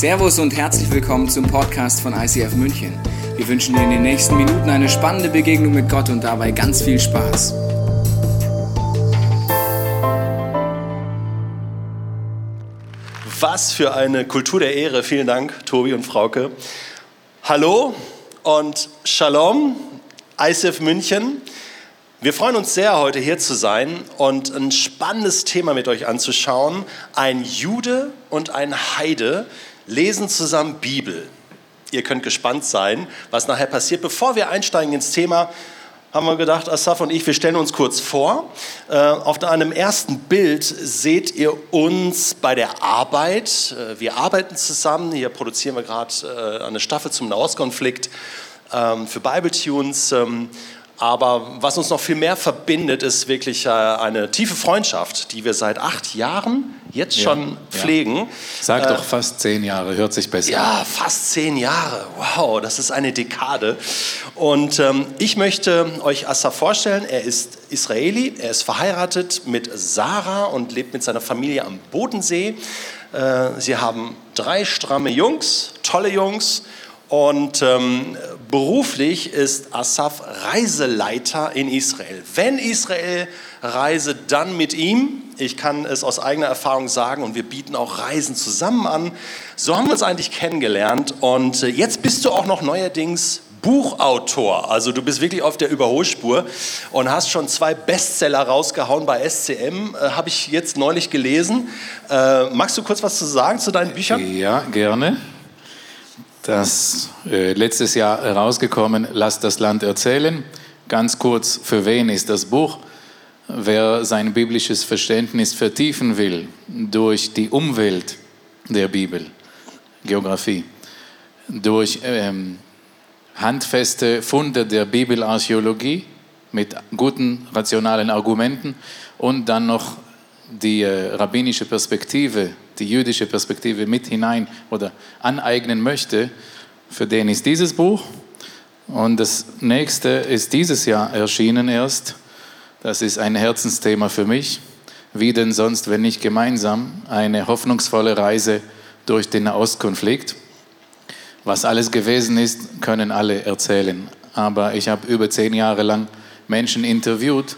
Servus und herzlich willkommen zum Podcast von ICF München. Wir wünschen dir in den nächsten Minuten eine spannende Begegnung mit Gott und dabei ganz viel Spaß. Was für eine Kultur der Ehre. Vielen Dank, Tobi und Frauke. Hallo und Shalom, ICF München. Wir freuen uns sehr, heute hier zu sein und ein spannendes Thema mit euch anzuschauen. Ein Jude und ein Heide lesen zusammen Bibel. Ihr könnt gespannt sein, was nachher passiert. Bevor wir einsteigen ins Thema, haben wir gedacht, Asaf und ich, wir stellen uns kurz vor. Äh, auf einem ersten Bild seht ihr uns bei der Arbeit. Äh, wir arbeiten zusammen. Hier produzieren wir gerade äh, eine Staffel zum Nahostkonflikt ähm, für Bible Tunes. Aber was uns noch viel mehr verbindet, ist wirklich äh, eine tiefe Freundschaft, die wir seit acht Jahren jetzt schon ja, pflegen. Ja. Sag doch äh, fast zehn Jahre, hört sich besser Ja, fast zehn Jahre. Wow, das ist eine Dekade. Und ähm, ich möchte euch Assa vorstellen. Er ist Israeli, er ist verheiratet mit Sarah und lebt mit seiner Familie am Bodensee. Äh, sie haben drei stramme Jungs, tolle Jungs. Und ähm, beruflich ist Asaf Reiseleiter in Israel. Wenn Israel reise, dann mit ihm. Ich kann es aus eigener Erfahrung sagen und wir bieten auch Reisen zusammen an. So haben wir uns eigentlich kennengelernt und äh, jetzt bist du auch noch neuerdings Buchautor. Also du bist wirklich auf der Überholspur und hast schon zwei Bestseller rausgehauen bei SCM, äh, habe ich jetzt neulich gelesen. Äh, magst du kurz was zu sagen zu deinen Büchern? Ja, gerne das äh, letztes Jahr herausgekommen, Lass das Land erzählen. Ganz kurz, für wen ist das Buch? Wer sein biblisches Verständnis vertiefen will durch die Umwelt der Bibel, Geografie, durch ähm, handfeste Funde der Bibelarchäologie mit guten rationalen Argumenten und dann noch die äh, rabbinische Perspektive die jüdische Perspektive mit hinein oder aneignen möchte, für den ist dieses Buch. Und das nächste ist dieses Jahr erschienen erst. Das ist ein Herzensthema für mich. Wie denn sonst, wenn nicht gemeinsam, eine hoffnungsvolle Reise durch den Nahostkonflikt. Was alles gewesen ist, können alle erzählen. Aber ich habe über zehn Jahre lang Menschen interviewt,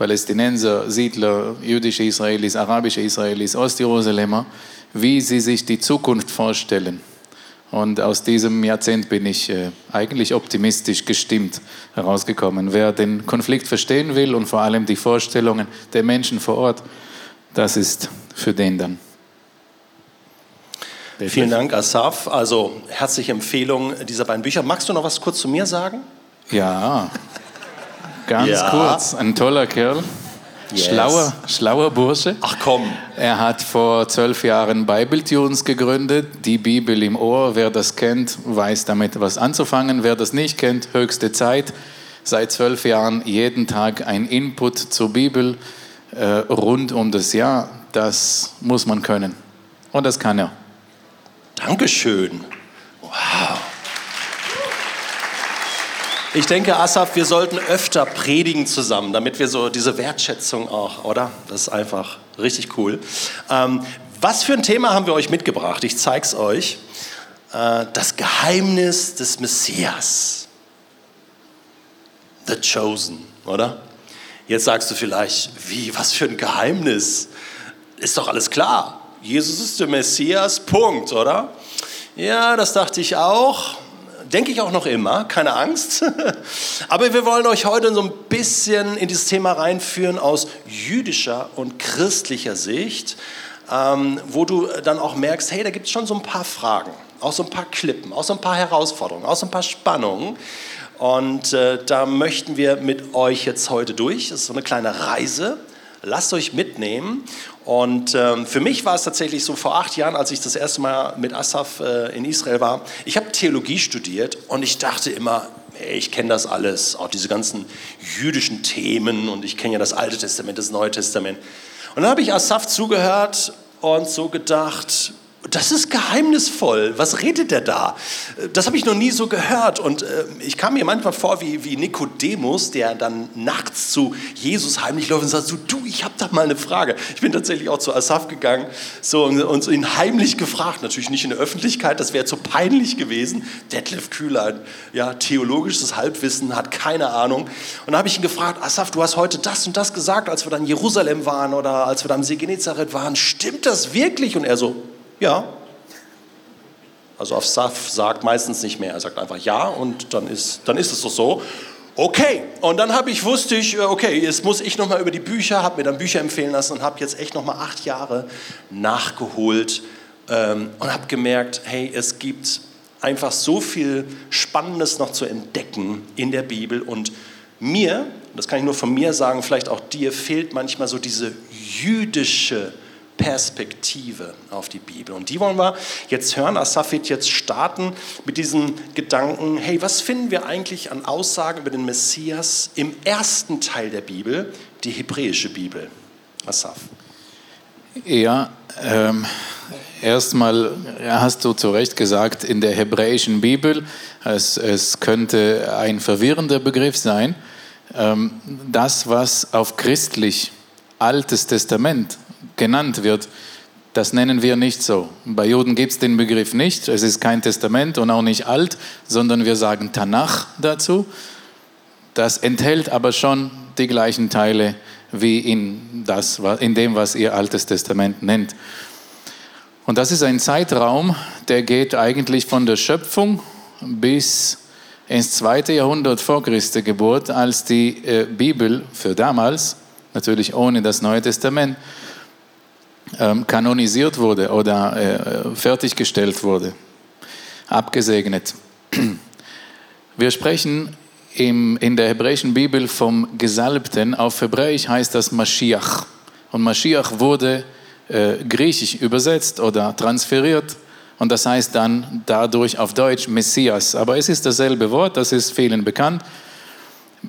Palästinenser, Siedler, jüdische Israelis, arabische Israelis, Ostjerusalemer, wie sie sich die Zukunft vorstellen. Und aus diesem Jahrzehnt bin ich äh, eigentlich optimistisch gestimmt herausgekommen. Wer den Konflikt verstehen will und vor allem die Vorstellungen der Menschen vor Ort, das ist für den dann. Vielen Dank, Asaf. Also herzliche Empfehlung dieser beiden Bücher. Magst du noch was kurz zu mir sagen? Ja, Ganz ja. kurz, ein toller Kerl. Yes. Schlauer, schlauer Bursche. Ach komm. Er hat vor zwölf Jahren Bible Tunes gegründet, die Bibel im Ohr. Wer das kennt, weiß damit was anzufangen. Wer das nicht kennt, höchste Zeit. Seit zwölf Jahren jeden Tag ein Input zur Bibel äh, rund um das Jahr. Das muss man können. Und das kann er. Dankeschön. Ich denke, Asaf, wir sollten öfter predigen zusammen, damit wir so diese Wertschätzung auch, oder? Das ist einfach richtig cool. Ähm, was für ein Thema haben wir euch mitgebracht? Ich zeige es euch. Äh, das Geheimnis des Messias. The Chosen, oder? Jetzt sagst du vielleicht, wie, was für ein Geheimnis? Ist doch alles klar. Jesus ist der Messias, Punkt, oder? Ja, das dachte ich auch denke ich auch noch immer, keine Angst. Aber wir wollen euch heute so ein bisschen in dieses Thema reinführen aus jüdischer und christlicher Sicht, ähm, wo du dann auch merkst, hey, da gibt es schon so ein paar Fragen, auch so ein paar Klippen, auch so ein paar Herausforderungen, auch so ein paar Spannungen. Und äh, da möchten wir mit euch jetzt heute durch. Das ist so eine kleine Reise. Lasst euch mitnehmen und ähm, für mich war es tatsächlich so vor acht Jahren, als ich das erste Mal mit Asaf äh, in Israel war. Ich habe Theologie studiert und ich dachte immer, hey, ich kenne das alles, auch diese ganzen jüdischen Themen und ich kenne ja das Alte Testament, das Neue Testament. Und dann habe ich Asaf zugehört und so gedacht, das ist geheimnisvoll. Was redet der da? Das habe ich noch nie so gehört. Und äh, ich kam mir manchmal vor wie, wie Nikodemus, der dann nachts zu Jesus heimlich läuft und sagt, so, du, ich habe da mal eine Frage. Ich bin tatsächlich auch zu Asaf gegangen so, und, und ihn heimlich gefragt. Natürlich nicht in der Öffentlichkeit, das wäre zu peinlich gewesen. Detlef Kühler, ja, theologisches Halbwissen, hat keine Ahnung. Und da habe ich ihn gefragt, Asaf, du hast heute das und das gesagt, als wir dann in Jerusalem waren oder als wir da am See waren. Stimmt das wirklich? Und er so, ja. Also auf Saf sagt meistens nicht mehr, er sagt einfach ja und dann ist, dann ist es doch so. Okay, und dann habe ich wusste ich, äh, okay, jetzt muss ich nochmal über die Bücher, habe mir dann Bücher empfehlen lassen und habe jetzt echt nochmal acht Jahre nachgeholt ähm, und habe gemerkt, hey, es gibt einfach so viel Spannendes noch zu entdecken in der Bibel und mir, das kann ich nur von mir sagen, vielleicht auch dir, fehlt manchmal so diese jüdische Perspektive auf die Bibel. Und die wollen wir jetzt hören. Asaf wird jetzt starten mit diesem Gedanken, hey, was finden wir eigentlich an Aussagen über den Messias im ersten Teil der Bibel, die hebräische Bibel? Asaf. Ja, ähm, erstmal hast du zu Recht gesagt, in der hebräischen Bibel, es, es könnte ein verwirrender Begriff sein. Ähm, das, was auf christlich Altes Testament genannt wird, das nennen wir nicht so. Bei Juden gibt es den Begriff nicht. Es ist kein Testament und auch nicht alt, sondern wir sagen Tanach dazu. Das enthält aber schon die gleichen Teile wie in, das, in dem, was ihr Altes Testament nennt. Und das ist ein Zeitraum, der geht eigentlich von der Schöpfung bis ins zweite Jahrhundert vor Christi Geburt, als die äh, Bibel für damals, natürlich ohne das Neue Testament, ähm, kanonisiert wurde oder äh, fertiggestellt wurde, abgesegnet. Wir sprechen im, in der hebräischen Bibel vom Gesalbten. Auf Hebräisch heißt das Mashiach. Und Mashiach wurde äh, griechisch übersetzt oder transferiert. Und das heißt dann dadurch auf Deutsch Messias. Aber es ist dasselbe Wort, das ist vielen bekannt.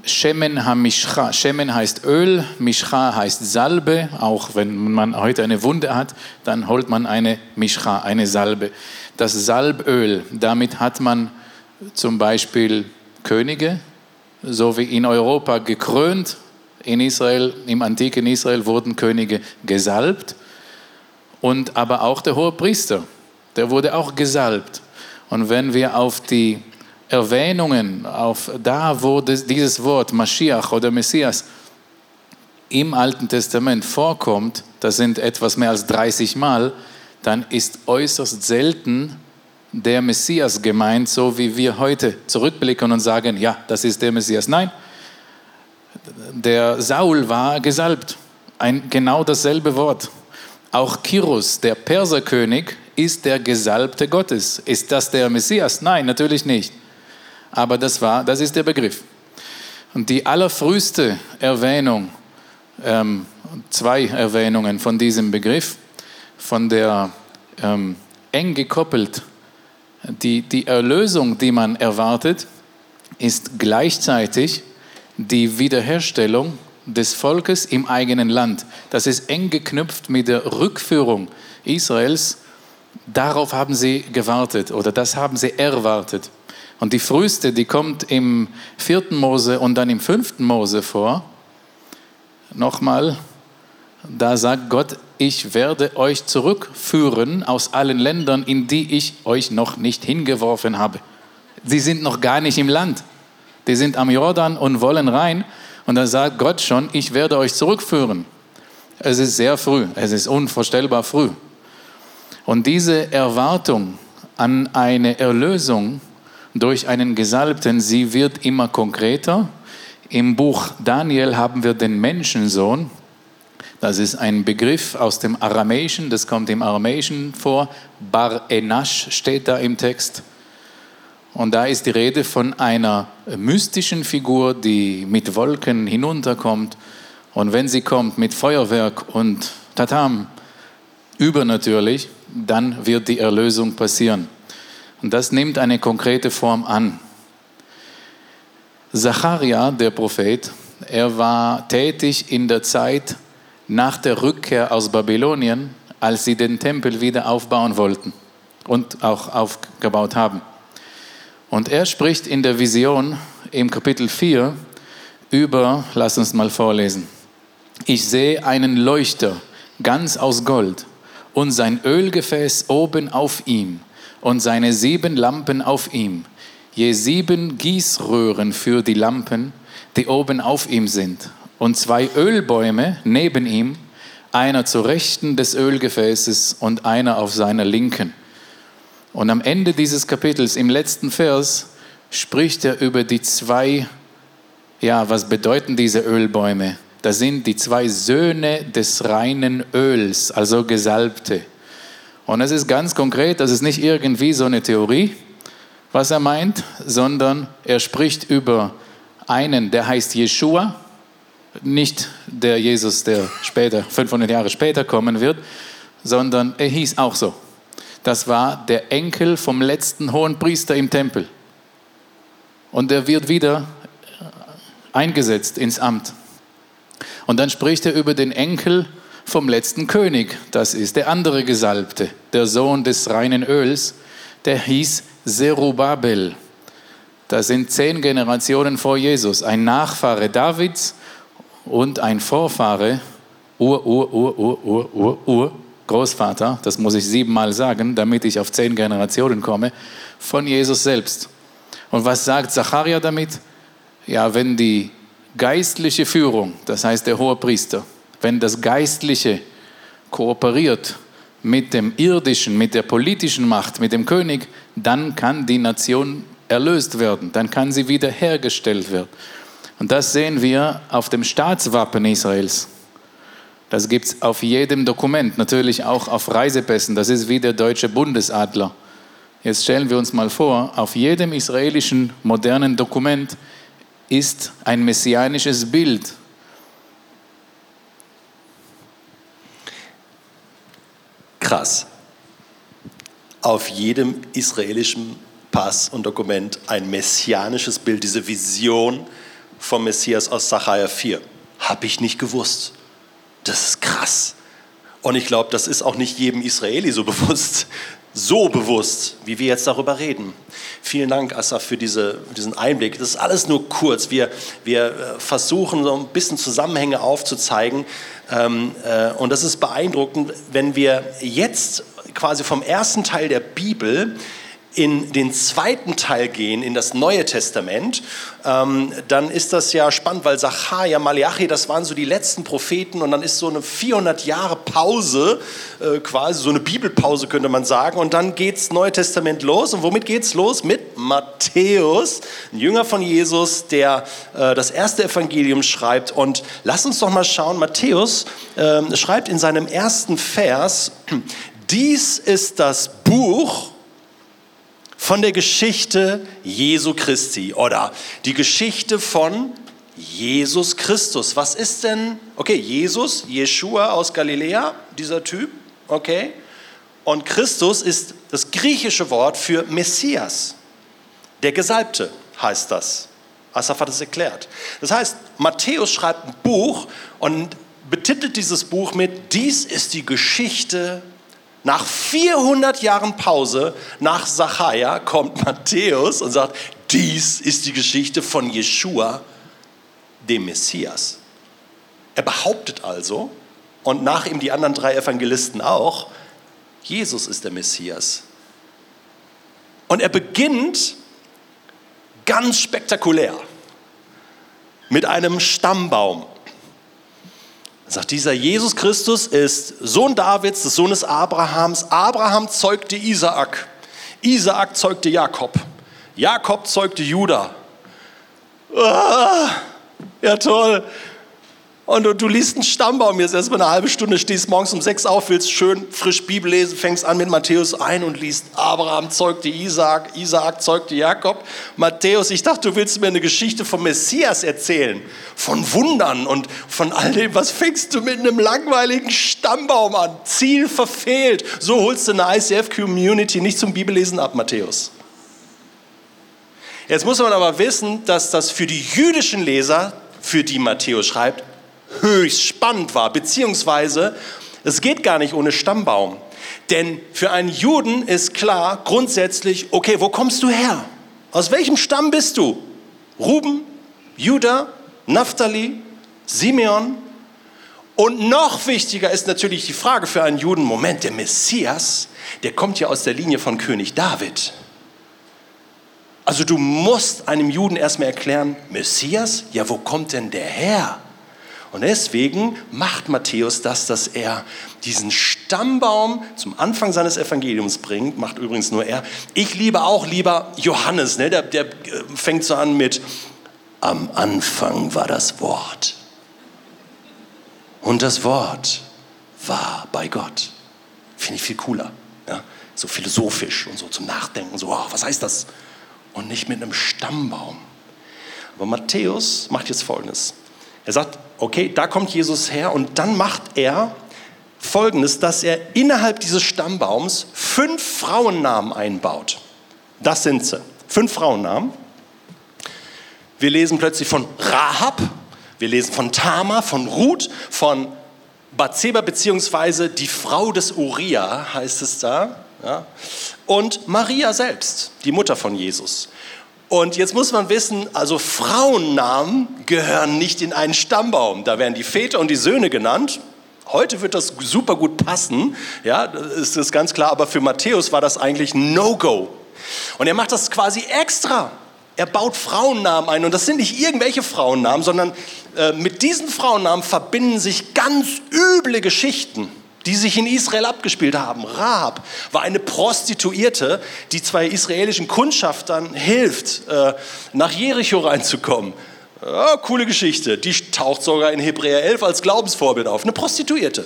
Shemen HaMishcha. Shemen heißt Öl, Mishcha heißt Salbe. Auch wenn man heute eine Wunde hat, dann holt man eine Mishcha, eine Salbe. Das Salböl, damit hat man zum Beispiel Könige, so wie in Europa gekrönt. In Israel, im antiken Israel wurden Könige gesalbt. Und aber auch der hohe Priester, der wurde auch gesalbt. Und wenn wir auf die Erwähnungen auf da, wo dieses Wort Mashiach oder Messias im Alten Testament vorkommt, das sind etwas mehr als 30 Mal, dann ist äußerst selten der Messias gemeint, so wie wir heute zurückblicken und sagen, ja, das ist der Messias. Nein, der Saul war gesalbt. Ein, genau dasselbe Wort. Auch Kirus, der Perserkönig, ist der Gesalbte Gottes. Ist das der Messias? Nein, natürlich nicht aber das war, das ist der Begriff. Und die allerfrühste Erwähnung, ähm, zwei Erwähnungen von diesem Begriff, von der ähm, eng gekoppelt, die, die Erlösung, die man erwartet, ist gleichzeitig die Wiederherstellung des Volkes im eigenen Land. Das ist eng geknüpft mit der Rückführung Israels. Darauf haben sie gewartet oder das haben sie erwartet. Und die früheste, die kommt im vierten Mose und dann im fünften Mose vor. Nochmal, da sagt Gott, ich werde euch zurückführen aus allen Ländern, in die ich euch noch nicht hingeworfen habe. Sie sind noch gar nicht im Land. Die sind am Jordan und wollen rein. Und da sagt Gott schon, ich werde euch zurückführen. Es ist sehr früh, es ist unvorstellbar früh. Und diese Erwartung an eine Erlösung, durch einen Gesalbten, sie wird immer konkreter. Im Buch Daniel haben wir den Menschensohn. Das ist ein Begriff aus dem Aramäischen, das kommt im Aramäischen vor. Bar Enash steht da im Text. Und da ist die Rede von einer mystischen Figur, die mit Wolken hinunterkommt. Und wenn sie kommt mit Feuerwerk und Tatam, übernatürlich, dann wird die Erlösung passieren. Und das nimmt eine konkrete Form an. Zacharia, der Prophet, er war tätig in der Zeit nach der Rückkehr aus Babylonien als sie den Tempel wieder aufbauen wollten und auch aufgebaut haben. Und er spricht in der Vision im Kapitel 4 über, lass uns mal vorlesen, ich sehe einen Leuchter ganz aus Gold und sein Ölgefäß oben auf ihm und seine sieben Lampen auf ihm, je sieben Gießröhren für die Lampen, die oben auf ihm sind, und zwei Ölbäume neben ihm, einer zur Rechten des Ölgefäßes und einer auf seiner Linken. Und am Ende dieses Kapitels, im letzten Vers, spricht er über die zwei, ja, was bedeuten diese Ölbäume? Das sind die zwei Söhne des reinen Öls, also Gesalbte. Und es ist ganz konkret, das ist nicht irgendwie so eine Theorie, was er meint, sondern er spricht über einen, der heißt Jeshua, nicht der Jesus, der später, 500 Jahre später kommen wird, sondern er hieß auch so. Das war der Enkel vom letzten hohen Priester im Tempel. Und er wird wieder eingesetzt ins Amt. Und dann spricht er über den Enkel vom letzten König. Das ist der andere Gesalbte, der Sohn des reinen Öls. Der hieß Zerubabel. Das sind zehn Generationen vor Jesus. Ein Nachfahre Davids und ein Vorfahre, Ur, Ur, Ur, Ur, Ur, Ur, Ur, Großvater, das muss ich siebenmal sagen, damit ich auf zehn Generationen komme, von Jesus selbst. Und was sagt Zacharia damit? Ja, wenn die geistliche Führung, das heißt der hohe Priester, wenn das Geistliche kooperiert mit dem irdischen, mit der politischen Macht, mit dem König, dann kann die Nation erlöst werden, dann kann sie wiederhergestellt werden. Und das sehen wir auf dem Staatswappen Israels. Das gibt es auf jedem Dokument, natürlich auch auf Reisepässen. Das ist wie der deutsche Bundesadler. Jetzt stellen wir uns mal vor, auf jedem israelischen modernen Dokument ist ein messianisches Bild. Krass. Auf jedem israelischen Pass und Dokument ein messianisches Bild, diese Vision vom Messias aus Sacharja 4. Habe ich nicht gewusst. Das ist krass. Und ich glaube, das ist auch nicht jedem Israeli so bewusst, so bewusst, wie wir jetzt darüber reden. Vielen Dank, Asaf, für diese, diesen Einblick. Das ist alles nur kurz. Wir, wir äh, versuchen, so ein bisschen Zusammenhänge aufzuzeigen. Ähm, äh, und das ist beeindruckend, wenn wir jetzt quasi vom ersten Teil der Bibel in den zweiten Teil gehen, in das Neue Testament, ähm, dann ist das ja spannend, weil Sacharja, Malachi, das waren so die letzten Propheten und dann ist so eine 400 Jahre Pause, äh, quasi so eine Bibelpause könnte man sagen. Und dann geht's Neue Testament los. Und womit geht's los? Mit Matthäus, ein Jünger von Jesus, der äh, das erste Evangelium schreibt. Und lass uns doch mal schauen, Matthäus äh, schreibt in seinem ersten Vers, dies ist das Buch, von der Geschichte Jesu Christi oder die Geschichte von Jesus Christus. Was ist denn, okay, Jesus, Jeshua aus Galiläa, dieser Typ, okay? Und Christus ist das griechische Wort für Messias. Der Gesalbte heißt das. Asaf hat es erklärt. Das heißt, Matthäus schreibt ein Buch und betitelt dieses Buch mit, dies ist die Geschichte nach 400 Jahren Pause nach Sacharja kommt Matthäus und sagt, dies ist die Geschichte von Jeshua, dem Messias. Er behauptet also, und nach ihm die anderen drei Evangelisten auch, Jesus ist der Messias. Und er beginnt ganz spektakulär mit einem Stammbaum sagt, dieser Jesus Christus ist Sohn Davids, des Sohnes Abrahams. Abraham zeugte Isaak. Isaak zeugte Jakob. Jakob zeugte Judah. Ah, ja, toll. Und du, du, liest einen Stammbaum jetzt erstmal eine halbe Stunde, stehst morgens um sechs auf, willst schön frisch Bibel lesen, fängst an mit Matthäus ein und liest Abraham zeugte Isaac, Isaac zeugte Jakob. Matthäus, ich dachte, du willst mir eine Geschichte vom Messias erzählen, von Wundern und von all dem. Was fängst du mit einem langweiligen Stammbaum an? Ziel verfehlt. So holst du eine ICF-Community nicht zum Bibellesen ab, Matthäus. Jetzt muss man aber wissen, dass das für die jüdischen Leser, für die Matthäus schreibt, höchst spannend war, beziehungsweise Es geht gar nicht ohne Stammbaum. Denn für einen Juden ist klar, grundsätzlich, okay, wo kommst du her? Aus welchem Stamm bist du? Ruben, Judah, Naphtali, Simeon? Und noch wichtiger ist natürlich die Frage für einen Juden, Moment, der Messias, der kommt ja aus der Linie von König David. Also du musst einem Juden erstmal erklären, Messias, ja, wo kommt denn der her? Und deswegen macht Matthäus das, dass er diesen Stammbaum zum Anfang seines Evangeliums bringt, macht übrigens nur er. Ich liebe auch lieber Johannes, ne? der, der äh, fängt so an mit, am Anfang war das Wort. Und das Wort war bei Gott. Finde ich viel cooler. Ja? So philosophisch und so zum Nachdenken. So, oh, was heißt das? Und nicht mit einem Stammbaum. Aber Matthäus macht jetzt Folgendes. Er sagt, okay, da kommt Jesus her und dann macht er Folgendes, dass er innerhalb dieses Stammbaums fünf Frauennamen einbaut. Das sind sie. Fünf Frauennamen. Wir lesen plötzlich von Rahab, wir lesen von Tama, von Ruth, von Bathseba beziehungsweise die Frau des Uriah heißt es da. Ja? Und Maria selbst, die Mutter von Jesus. Und jetzt muss man wissen, also Frauennamen gehören nicht in einen Stammbaum. Da werden die Väter und die Söhne genannt. Heute wird das super gut passen, ja, das ist ganz klar, aber für Matthäus war das eigentlich No-Go. Und er macht das quasi extra. Er baut Frauennamen ein und das sind nicht irgendwelche Frauennamen, sondern äh, mit diesen Frauennamen verbinden sich ganz üble Geschichten die sich in Israel abgespielt haben. Rahab war eine Prostituierte, die zwei israelischen Kundschaftern hilft, äh, nach Jericho reinzukommen. Ja, coole Geschichte. Die taucht sogar in Hebräer 11 als Glaubensvorbild auf. Eine Prostituierte.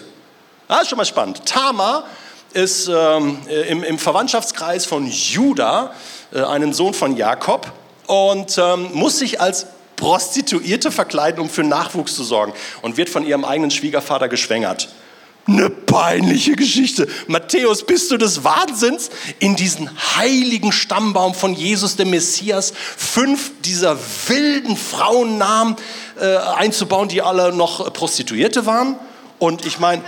Ist schon mal spannend. Tamar ist ähm, im, im, Verwandtschaftskreis von Judah, äh, einen Sohn von Jakob, und ähm, muss sich als Prostituierte verkleiden, um für Nachwuchs zu sorgen und wird von ihrem eigenen Schwiegervater geschwängert. Eine peinliche Geschichte. Matthäus, bist du des Wahnsinns? In diesen heiligen Stammbaum von Jesus, dem Messias, fünf dieser wilden Frauennamen äh, einzubauen, die alle noch Prostituierte waren. Und ich meine,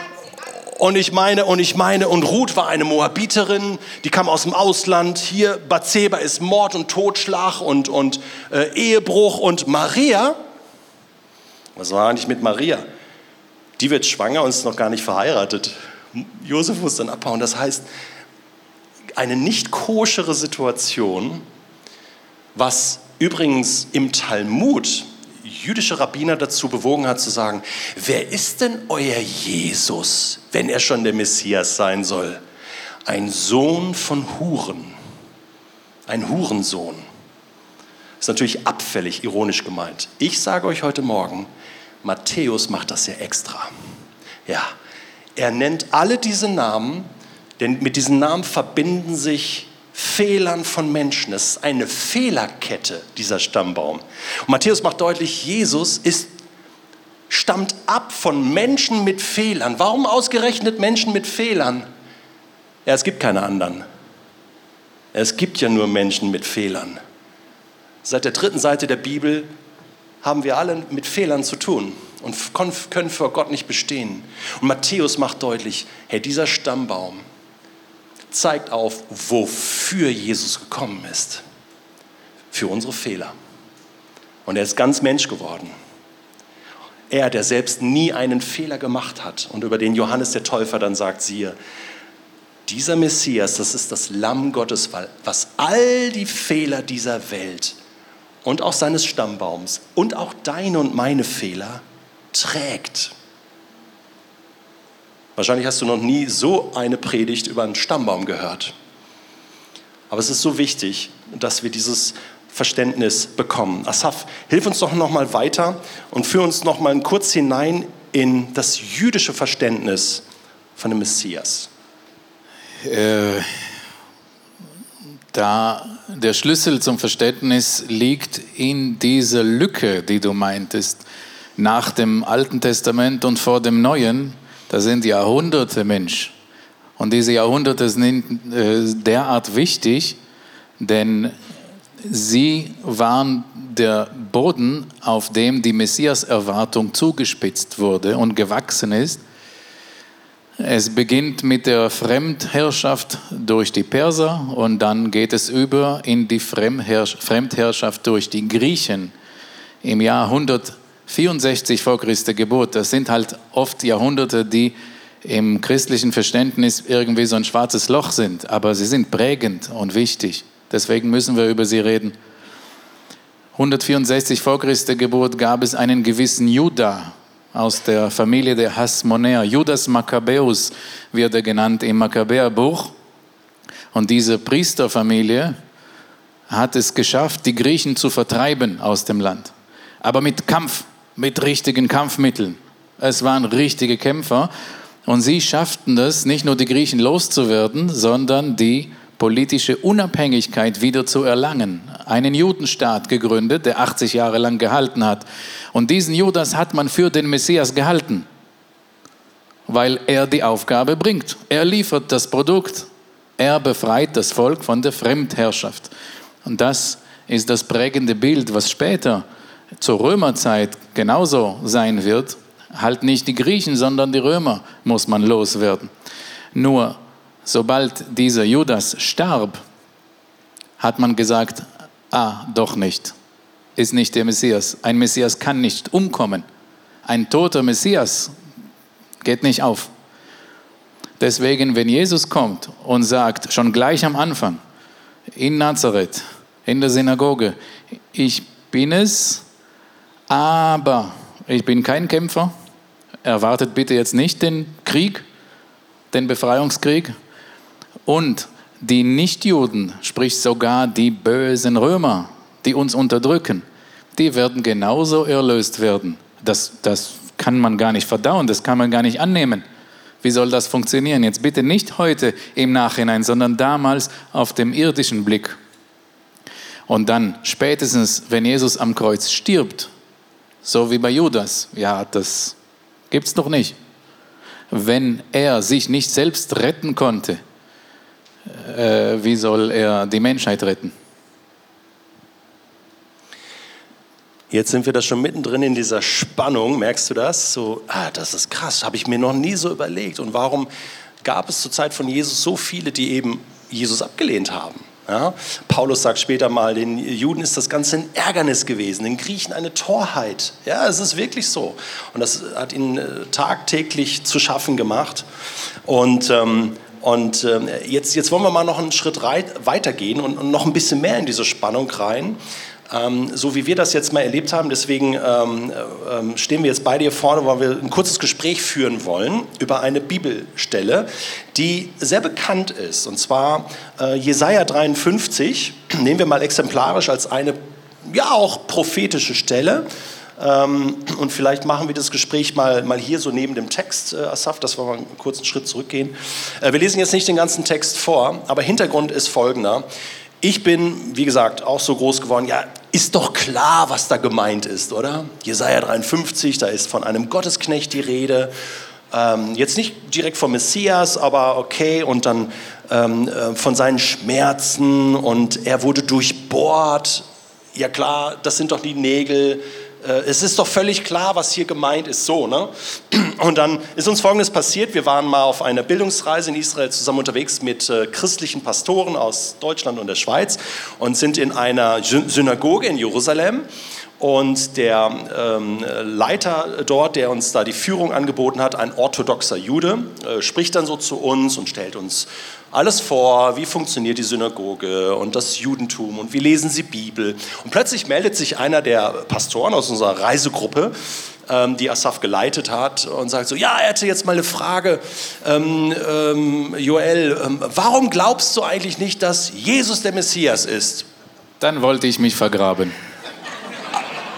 und ich meine, und ich meine, und Ruth war eine Moabiterin, die kam aus dem Ausland. Hier, Bathseba ist Mord und Totschlag und, und äh, Ehebruch. Und Maria, was war eigentlich mit Maria? Die wird schwanger und ist noch gar nicht verheiratet. Josef muss dann abhauen. Das heißt, eine nicht koschere Situation, was übrigens im Talmud jüdische Rabbiner dazu bewogen hat zu sagen, wer ist denn euer Jesus, wenn er schon der Messias sein soll? Ein Sohn von Huren, ein Hurensohn. Ist natürlich abfällig, ironisch gemeint. Ich sage euch heute Morgen, Matthäus macht das ja extra. Ja, er nennt alle diese Namen, denn mit diesen Namen verbinden sich Fehlern von Menschen. Es ist eine Fehlerkette, dieser Stammbaum. Und Matthäus macht deutlich, Jesus ist, stammt ab von Menschen mit Fehlern. Warum ausgerechnet Menschen mit Fehlern? Ja, es gibt keine anderen. Es gibt ja nur Menschen mit Fehlern. Seit der dritten Seite der Bibel haben wir alle mit Fehlern zu tun und können vor Gott nicht bestehen. Und Matthäus macht deutlich, hey, dieser Stammbaum zeigt auf, wofür Jesus gekommen ist. Für unsere Fehler. Und er ist ganz Mensch geworden. Er, der selbst nie einen Fehler gemacht hat und über den Johannes der Täufer dann sagt, siehe, dieser Messias, das ist das Lamm Gottes, was all die Fehler dieser Welt und auch seines Stammbaums und auch deine und meine Fehler trägt. Wahrscheinlich hast du noch nie so eine Predigt über einen Stammbaum gehört. Aber es ist so wichtig, dass wir dieses Verständnis bekommen. Asaf, hilf uns doch noch mal weiter und führ uns noch mal kurz hinein in das jüdische Verständnis von dem Messias. Äh, da der Schlüssel zum Verständnis liegt in dieser Lücke, die du meintest, nach dem Alten Testament und vor dem Neuen, da sind Jahrhunderte Mensch. Und diese Jahrhunderte sind äh, derart wichtig, denn sie waren der Boden, auf dem die Messias-Erwartung zugespitzt wurde und gewachsen ist. Es beginnt mit der Fremdherrschaft durch die Perser und dann geht es über in die Fremdherrschaft durch die Griechen im Jahr 164 vor Christi Geburt. Das sind halt oft Jahrhunderte, die im christlichen Verständnis irgendwie so ein schwarzes Loch sind, aber sie sind prägend und wichtig. Deswegen müssen wir über sie reden. 164 vor Christi Geburt gab es einen gewissen Judah, aus der Familie der Hasmonäer. Judas Makkabäus wird er genannt im Makkabäerbuch. Und diese Priesterfamilie hat es geschafft, die Griechen zu vertreiben aus dem Land. Aber mit Kampf, mit richtigen Kampfmitteln. Es waren richtige Kämpfer. Und sie schafften es, nicht nur die Griechen loszuwerden, sondern die politische Unabhängigkeit wieder zu erlangen. Einen Judenstaat gegründet, der 80 Jahre lang gehalten hat. Und diesen Judas hat man für den Messias gehalten, weil er die Aufgabe bringt. Er liefert das Produkt. Er befreit das Volk von der Fremdherrschaft. Und das ist das prägende Bild, was später zur Römerzeit genauso sein wird. Halt nicht die Griechen, sondern die Römer muss man loswerden. Nur sobald dieser Judas starb, hat man gesagt, ah, doch nicht, ist nicht der Messias. Ein Messias kann nicht umkommen. Ein toter Messias geht nicht auf. Deswegen, wenn Jesus kommt und sagt, schon gleich am Anfang, in Nazareth, in der Synagoge, ich bin es, aber ich bin kein Kämpfer, erwartet bitte jetzt nicht den Krieg, den Befreiungskrieg, und die Nichtjuden, sprich sogar die bösen Römer, die uns unterdrücken, die werden genauso erlöst werden. Das, das kann man gar nicht verdauen, das kann man gar nicht annehmen. Wie soll das funktionieren? Jetzt bitte nicht heute im Nachhinein, sondern damals auf dem irdischen Blick. Und dann spätestens, wenn Jesus am Kreuz stirbt, so wie bei Judas, ja, das gibt es doch nicht. Wenn er sich nicht selbst retten konnte, äh, wie soll er die Menschheit retten? Jetzt sind wir da schon mittendrin in dieser Spannung, merkst du das? So, ah, das ist krass, habe ich mir noch nie so überlegt. Und warum gab es zur Zeit von Jesus so viele, die eben Jesus abgelehnt haben? Ja? Paulus sagt später mal, den Juden ist das Ganze ein Ärgernis gewesen, den Griechen eine Torheit. Ja, es ist wirklich so. Und das hat ihnen äh, tagtäglich zu schaffen gemacht. Und ähm, und ähm, jetzt, jetzt wollen wir mal noch einen Schritt weitergehen und, und noch ein bisschen mehr in diese Spannung rein. Ähm, so wie wir das jetzt mal erlebt haben. Deswegen ähm, ähm, stehen wir jetzt beide hier vorne, weil wir ein kurzes Gespräch führen wollen über eine Bibelstelle, die sehr bekannt ist. Und zwar äh, Jesaja 53, nehmen wir mal exemplarisch als eine ja auch prophetische Stelle. Ähm, und vielleicht machen wir das Gespräch mal, mal hier so neben dem Text, äh, Asaf, dass wir mal einen kurzen Schritt zurückgehen. Äh, wir lesen jetzt nicht den ganzen Text vor, aber Hintergrund ist folgender. Ich bin, wie gesagt, auch so groß geworden. Ja, ist doch klar, was da gemeint ist, oder? Jesaja 53, da ist von einem Gottesknecht die Rede. Ähm, jetzt nicht direkt vom Messias, aber okay. Und dann ähm, äh, von seinen Schmerzen und er wurde durchbohrt. Ja, klar, das sind doch die Nägel es ist doch völlig klar, was hier gemeint ist, so. Ne? Und dann ist uns Folgendes passiert. Wir waren mal auf einer Bildungsreise in Israel zusammen unterwegs mit äh, christlichen Pastoren aus Deutschland und der Schweiz und sind in einer Synagoge in Jerusalem. Und der ähm, Leiter dort, der uns da die Führung angeboten hat, ein orthodoxer Jude, äh, spricht dann so zu uns und stellt uns alles vor, wie funktioniert die Synagoge und das Judentum und wie lesen sie Bibel. Und plötzlich meldet sich einer der Pastoren aus unserer Reisegruppe, ähm, die Asaf geleitet hat, und sagt so, ja, er hätte jetzt mal eine Frage, ähm, ähm, Joel, ähm, warum glaubst du eigentlich nicht, dass Jesus der Messias ist? Dann wollte ich mich vergraben.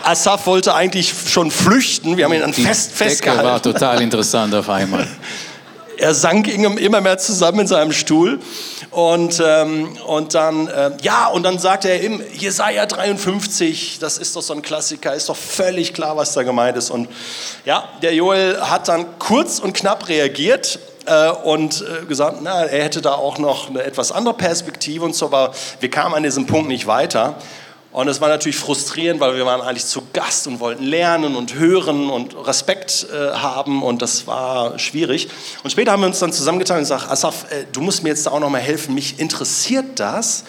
Asaf wollte eigentlich schon flüchten, wir haben ihn dann Die fest, Decke festgehalten. war total interessant auf einmal. er sank immer mehr zusammen in seinem Stuhl. Und, ähm, und dann, äh, ja, und dann sagte er im Jesaja 53, das ist doch so ein Klassiker, ist doch völlig klar, was da gemeint ist. Und ja, der Joel hat dann kurz und knapp reagiert äh, und äh, gesagt, na, er hätte da auch noch eine etwas andere Perspektive und so, aber wir kamen an diesem Punkt nicht weiter. Und es war natürlich frustrierend, weil wir waren eigentlich zu Gast und wollten lernen und hören und Respekt äh, haben und das war schwierig. Und später haben wir uns dann zusammengetan und gesagt, Asaf, äh, du musst mir jetzt da auch noch mal helfen, mich interessiert das.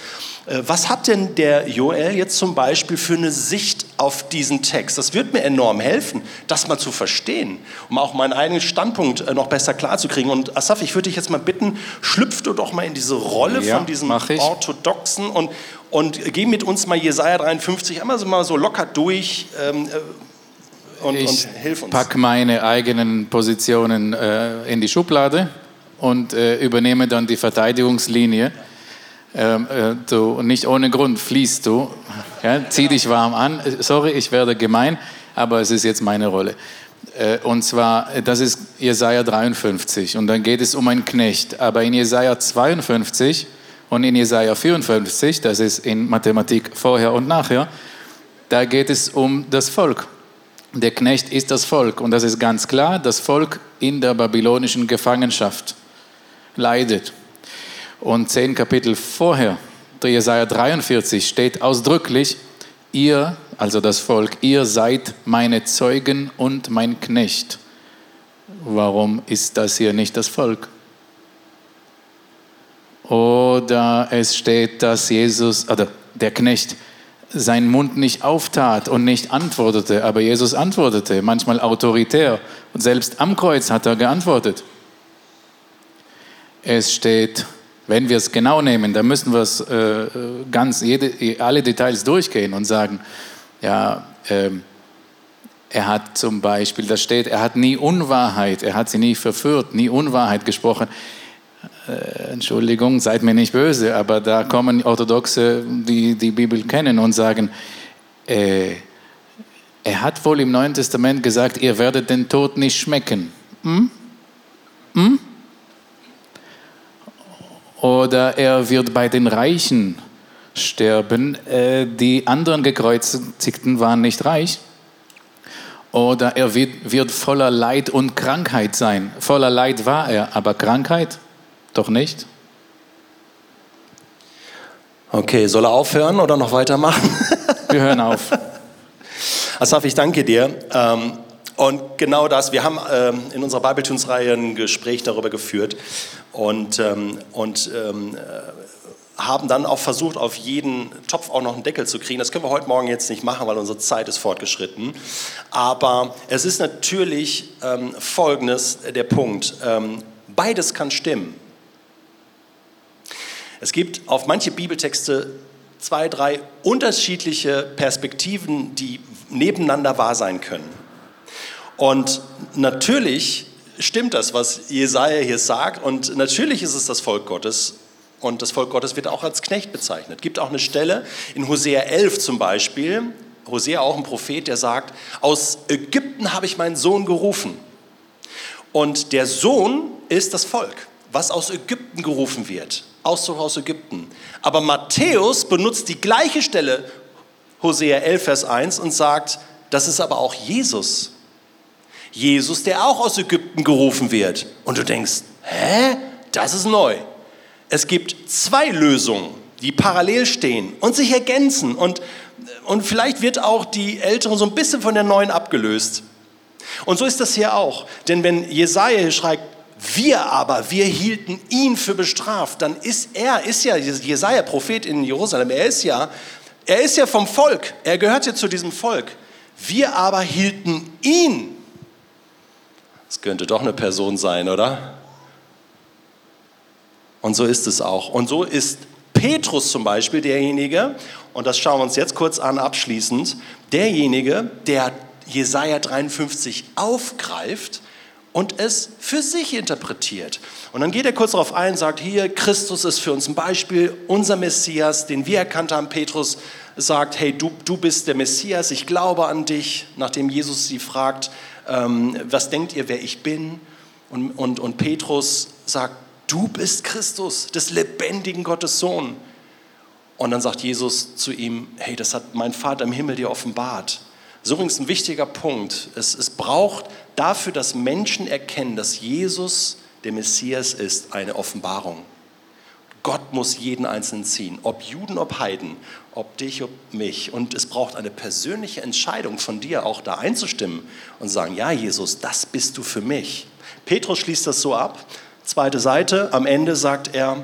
Äh, was hat denn der Joel jetzt zum Beispiel für eine Sicht auf diesen Text? Das wird mir enorm helfen, das mal zu verstehen, um auch meinen eigenen Standpunkt äh, noch besser klarzukriegen. Und Asaf, ich würde dich jetzt mal bitten, schlüpf du doch mal in diese Rolle Ja, von diesem. Orthodoxen und, und geh mit uns mal Jesaja 53 einmal so, mal so locker durch ähm, äh, und, Ich und hilf uns. packe meine eigenen Positionen äh, in die Schublade und äh, übernehme dann die Verteidigungslinie. Ähm, äh, du, nicht ohne Grund fließt du. Ja, zieh dich warm an. Sorry, ich werde gemein, aber es ist jetzt meine Rolle. Äh, und zwar, das ist Jesaja 53 und dann geht es um einen Knecht. Aber in Jesaja 52 und in Jesaja 54, das ist in Mathematik vorher und nachher, da geht es um das Volk. Der Knecht ist das Volk und das ist ganz klar, das Volk in der babylonischen Gefangenschaft leidet. Und zehn Kapitel vorher, Jesaja 43, steht ausdrücklich, ihr, also das Volk, ihr seid meine Zeugen und mein Knecht. Warum ist das hier nicht das Volk? Oder es steht, dass Jesus, oder der Knecht, seinen Mund nicht auftat und nicht antwortete, aber Jesus antwortete, manchmal autoritär. Und selbst am Kreuz hat er geantwortet. Es steht, wenn wir es genau nehmen, dann müssen wir es äh, ganz, jede, alle Details durchgehen und sagen, ja, ähm, er hat zum Beispiel, da steht, er hat nie Unwahrheit, er hat sie nie verführt, nie Unwahrheit gesprochen. Äh, Entschuldigung, seid mir nicht böse, aber da kommen Orthodoxe, die die Bibel kennen und sagen, äh, er hat wohl im Neuen Testament gesagt, ihr werdet den Tod nicht schmecken. Hm? Hm? Oder er wird bei den Reichen sterben. Äh, die anderen Gekreuzigten waren nicht reich. Oder er wird, wird voller Leid und Krankheit sein. Voller Leid war er, aber Krankheit doch nicht. Okay, soll er aufhören oder noch weitermachen? Wir hören auf. Asaf, ich danke dir. Ähm, Und genau das, wir haben ähm, in unserer Bibletunes-Reihe ein Gespräch darüber geführt und, ähm, und ähm, äh, haben dann auch versucht, auf jeden Topf auch noch einen Deckel zu kriegen. Das können wir heute Morgen jetzt nicht machen, weil unsere Zeit ist fortgeschritten. Aber es ist natürlich ähm, folgendes der Punkt. Ähm, beides kann stimmen. Es gibt auf manche Bibeltexte zwei, drei unterschiedliche Perspektiven, die nebeneinander wahr sein können. Und natürlich stimmt das, was Jesaja hier sagt, und natürlich ist es das Volk Gottes. Und das Volk Gottes wird auch als Knecht bezeichnet. Gibt auch eine Stelle in Hosea 11 zum Beispiel, Hosea auch ein Prophet, der sagt, aus Ägypten habe ich meinen Sohn gerufen. Und der Sohn ist das Volk, was aus Ägypten gerufen wird. Auszug aus Ägypten. Aber Matthäus benutzt die gleiche Stelle, Hosea 11, Vers 1, und sagt, das ist aber auch Jesus. Jesus, der auch aus Ägypten gerufen wird. Und du denkst, hä? Das ist neu. Es gibt zwei Lösungen, die parallel stehen und sich ergänzen. Und, und vielleicht wird auch die ältere so ein bisschen von der neuen abgelöst. Und so ist das hier auch. Denn wenn Jesaja schreibt, wir aber, wir hielten ihn für bestraft, dann ist er, ist ja Jesaja, Prophet in Jerusalem, er ist ja, er ist ja vom Volk, er gehört ja zu diesem Volk. Wir aber hielten ihn. Das könnte doch eine Person sein, oder? Und so ist es auch. Und so ist Petrus zum Beispiel derjenige, und das schauen wir uns jetzt kurz an abschließend, derjenige, der Jesaja 53 aufgreift und es für sich interpretiert. Und dann geht er kurz darauf ein, sagt hier, Christus ist für uns ein Beispiel, unser Messias, den wir erkannt haben. Petrus sagt, hey, du, du bist der Messias, ich glaube an dich, nachdem Jesus sie fragt, ähm, was denkt ihr, wer ich bin? Und, und, und Petrus sagt, du bist Christus, des lebendigen Gottes Sohn. Und dann sagt Jesus zu ihm, hey, das hat mein Vater im Himmel dir offenbart. Ist übrigens ein wichtiger Punkt. Es, es braucht dafür, dass Menschen erkennen, dass Jesus der Messias ist, eine Offenbarung. Gott muss jeden Einzelnen ziehen, ob Juden, ob Heiden, ob dich, ob mich. Und es braucht eine persönliche Entscheidung von dir, auch da einzustimmen und sagen, ja Jesus, das bist du für mich. Petrus schließt das so ab, zweite Seite, am Ende sagt er,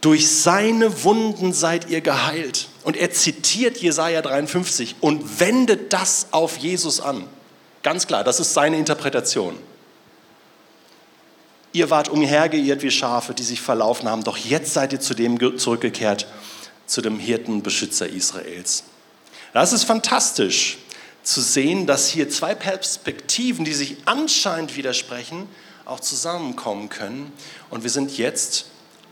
durch seine Wunden seid ihr geheilt. Und er zitiert Jesaja 53 und wendet das auf Jesus an. Ganz klar, das ist seine Interpretation. Ihr wart umhergeirrt wie Schafe, die sich verlaufen haben, doch jetzt seid ihr zu dem zurückgekehrt, zu dem Hirten, Beschützer Israels. Das ist fantastisch zu sehen, dass hier zwei Perspektiven, die sich anscheinend widersprechen, auch zusammenkommen können. Und wir sind jetzt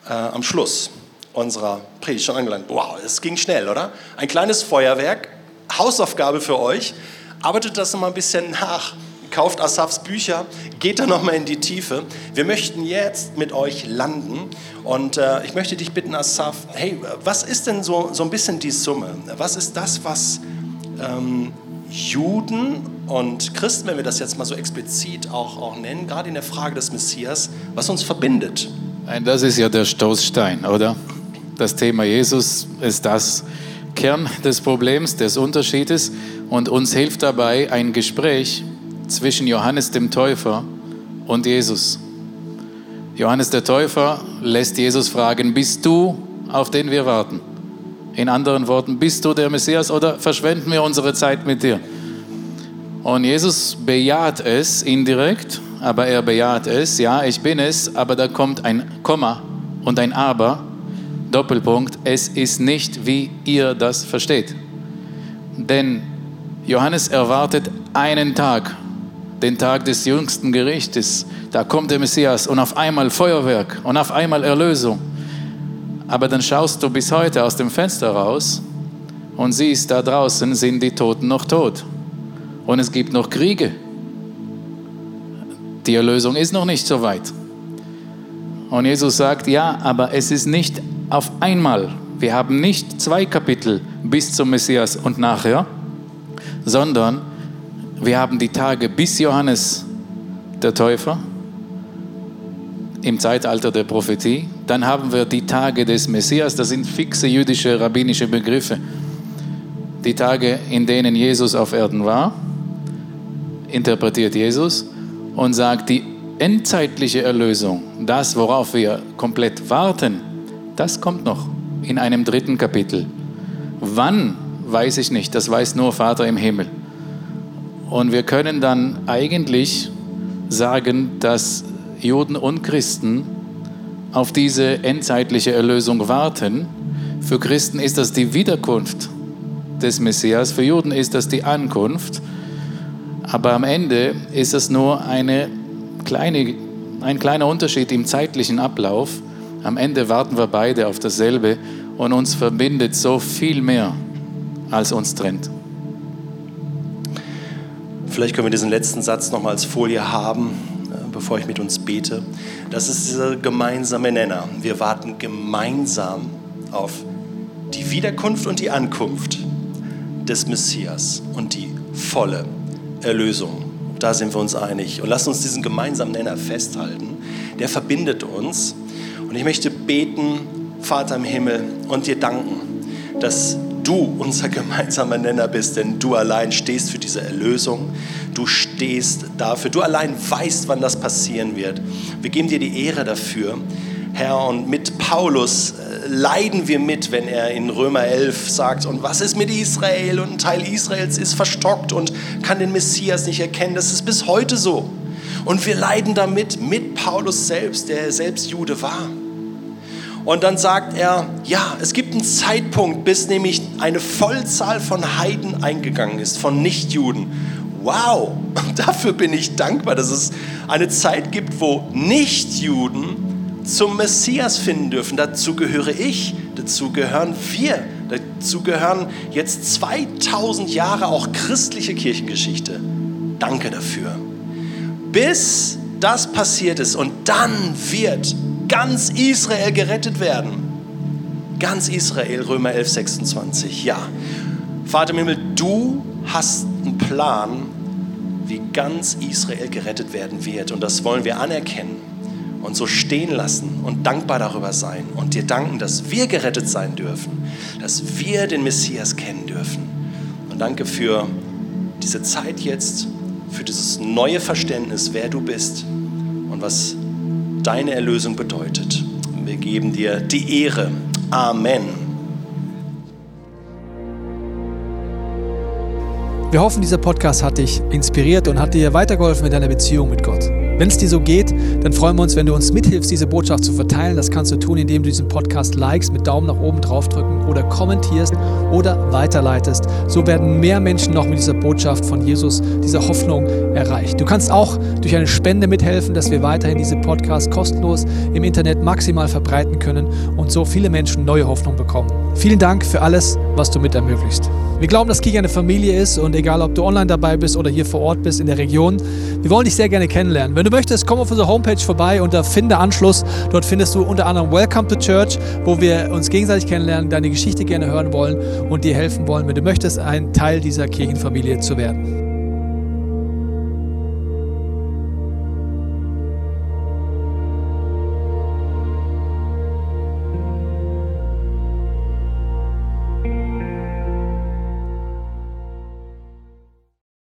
äh, am Schluss unserer Predigt schon angelangt. Wow, es ging schnell, oder? Ein kleines Feuerwerk, Hausaufgabe für euch. Arbeitet das noch mal ein bisschen nach kauft Asafs Bücher, geht da nochmal in die Tiefe. Wir möchten jetzt mit euch landen und äh, ich möchte dich bitten, Asaf, hey, was ist denn so, so ein bisschen die Summe? Was ist das, was ähm, Juden und Christen, wenn wir das jetzt mal so explizit auch, auch nennen, gerade in der Frage des Messias, was uns verbindet? Das ist ja der Stoßstein, oder? Das Thema Jesus ist das Kern des Problems, des Unterschiedes und uns hilft dabei ein Gespräch zwischen Johannes dem Täufer und Jesus. Johannes der Täufer lässt Jesus fragen, bist du, auf den wir warten? In anderen Worten, bist du der Messias oder verschwenden wir unsere Zeit mit dir? Und Jesus bejaht es indirekt, aber er bejaht es, ja, ich bin es, aber da kommt ein Komma und ein Aber, Doppelpunkt, es ist nicht, wie ihr das versteht. Denn Johannes erwartet einen Tag den Tag des jüngsten Gerichtes. Da kommt der Messias und auf einmal Feuerwerk und auf einmal Erlösung. Aber dann schaust du bis heute aus dem Fenster raus und siehst, da draußen sind die Toten noch tot. Und es gibt noch Kriege. Die Erlösung ist noch nicht so weit. Und Jesus sagt, ja, aber es ist nicht auf einmal. Wir haben nicht zwei Kapitel bis zum Messias und nachher, sondern wir haben die Tage bis Johannes der Täufer im Zeitalter der Prophetie. Dann haben wir die Tage des Messias, das sind fixe jüdische rabbinische Begriffe. Die Tage, in denen Jesus auf Erden war, interpretiert Jesus und sagt, die endzeitliche Erlösung, das, worauf wir komplett warten, das kommt noch in einem dritten Kapitel. Wann, weiß ich nicht, das weiß nur Vater im Himmel. Und wir können dann eigentlich sagen, dass Juden und Christen auf diese endzeitliche Erlösung warten. Für Christen ist das die Wiederkunft des Messias, für Juden ist das die Ankunft. Aber am Ende ist es nur eine kleine, ein kleiner Unterschied im zeitlichen Ablauf. Am Ende warten wir beide auf dasselbe und uns verbindet so viel mehr, als uns trennt. Vielleicht können wir diesen letzten Satz noch mal als Folie haben, äh, bevor ich mit uns bete. Das ist dieser gemeinsame Nenner. Wir warten gemeinsam auf die Wiederkunft und die Ankunft des Messias und die volle Erlösung. Da sind wir uns einig. Und lasst uns diesen gemeinsamen Nenner festhalten. Der verbindet uns. Und ich möchte beten, Vater im Himmel, und dir danken, dass du unser gemeinsamer Nenner bist, denn du allein stehst für diese Erlösung. Du stehst dafür. Du allein weißt, wann das passieren wird. Wir geben dir die Ehre dafür, Herr. Und mit Paulus äh, leiden wir mit, wenn er in Römer 11 sagt, und was ist mit Israel? Und ein Teil Israels ist verstockt und kann den Messias nicht erkennen. Das ist bis heute so. Und wir leiden damit mit Paulus selbst, der selbst Jude war. Und dann sagt er, ja, es gibt einen Zeitpunkt, bis nämlich eine Vollzahl von Heiden eingegangen ist, von Nichtjuden. Wow, dafür bin ich dankbar, dass es eine Zeit gibt, wo Nichtjuden zum Messias finden dürfen. Dazu gehöre ich, dazu gehören wir, dazu gehören jetzt 2000 Jahre auch christliche Kirchengeschichte. Danke dafür. Bis das passiert ist und dann wird ganz Israel gerettet werden. Ganz Israel, Römer 11, 26. Ja, Vater im Himmel, du hast einen Plan, wie ganz Israel gerettet werden wird. Und das wollen wir anerkennen. und so stehen lassen und dankbar darüber sein und dir danken, dass wir gerettet sein dürfen, dass wir den Messias kennen dürfen. Und danke für diese Zeit jetzt, für dieses neue Verständnis, wer du bist und was deine Erlösung bedeutet. Wir geben dir die Ehre. Amen. Wir hoffen, dieser Podcast hat dich inspiriert und hat dir weitergeholfen in deiner Beziehung mit Gott. Wenn es dir so geht, dann freuen wir uns, wenn du uns mithilfst, diese Botschaft zu verteilen. Das kannst du tun, indem du diesen Podcast likest, mit Daumen nach oben draufdrücken oder kommentierst oder weiterleitest. So werden mehr Menschen noch mit dieser Botschaft von Jesus, dieser Hoffnung erreicht. Du kannst auch durch eine Spende mithelfen, dass wir weiterhin diese Podcast kostenlos im Internet maximal verbreiten können und so viele Menschen neue Hoffnung bekommen. Vielen Dank für alles, was du mit ermöglicht. Wir glauben, dass Kirche eine Familie ist und egal, ob du online dabei bist oder hier vor Ort bist in der Region, wir wollen dich sehr gerne kennenlernen. Wenn du möchtest, komm auf unsere Homepage vorbei unter Finde Anschluss. Dort findest du unter anderem Welcome to Church, wo wir uns gegenseitig kennenlernen, deine Geschichte gerne hören wollen und dir helfen wollen, wenn du möchtest, ein Teil dieser Kirchenfamilie zu werden.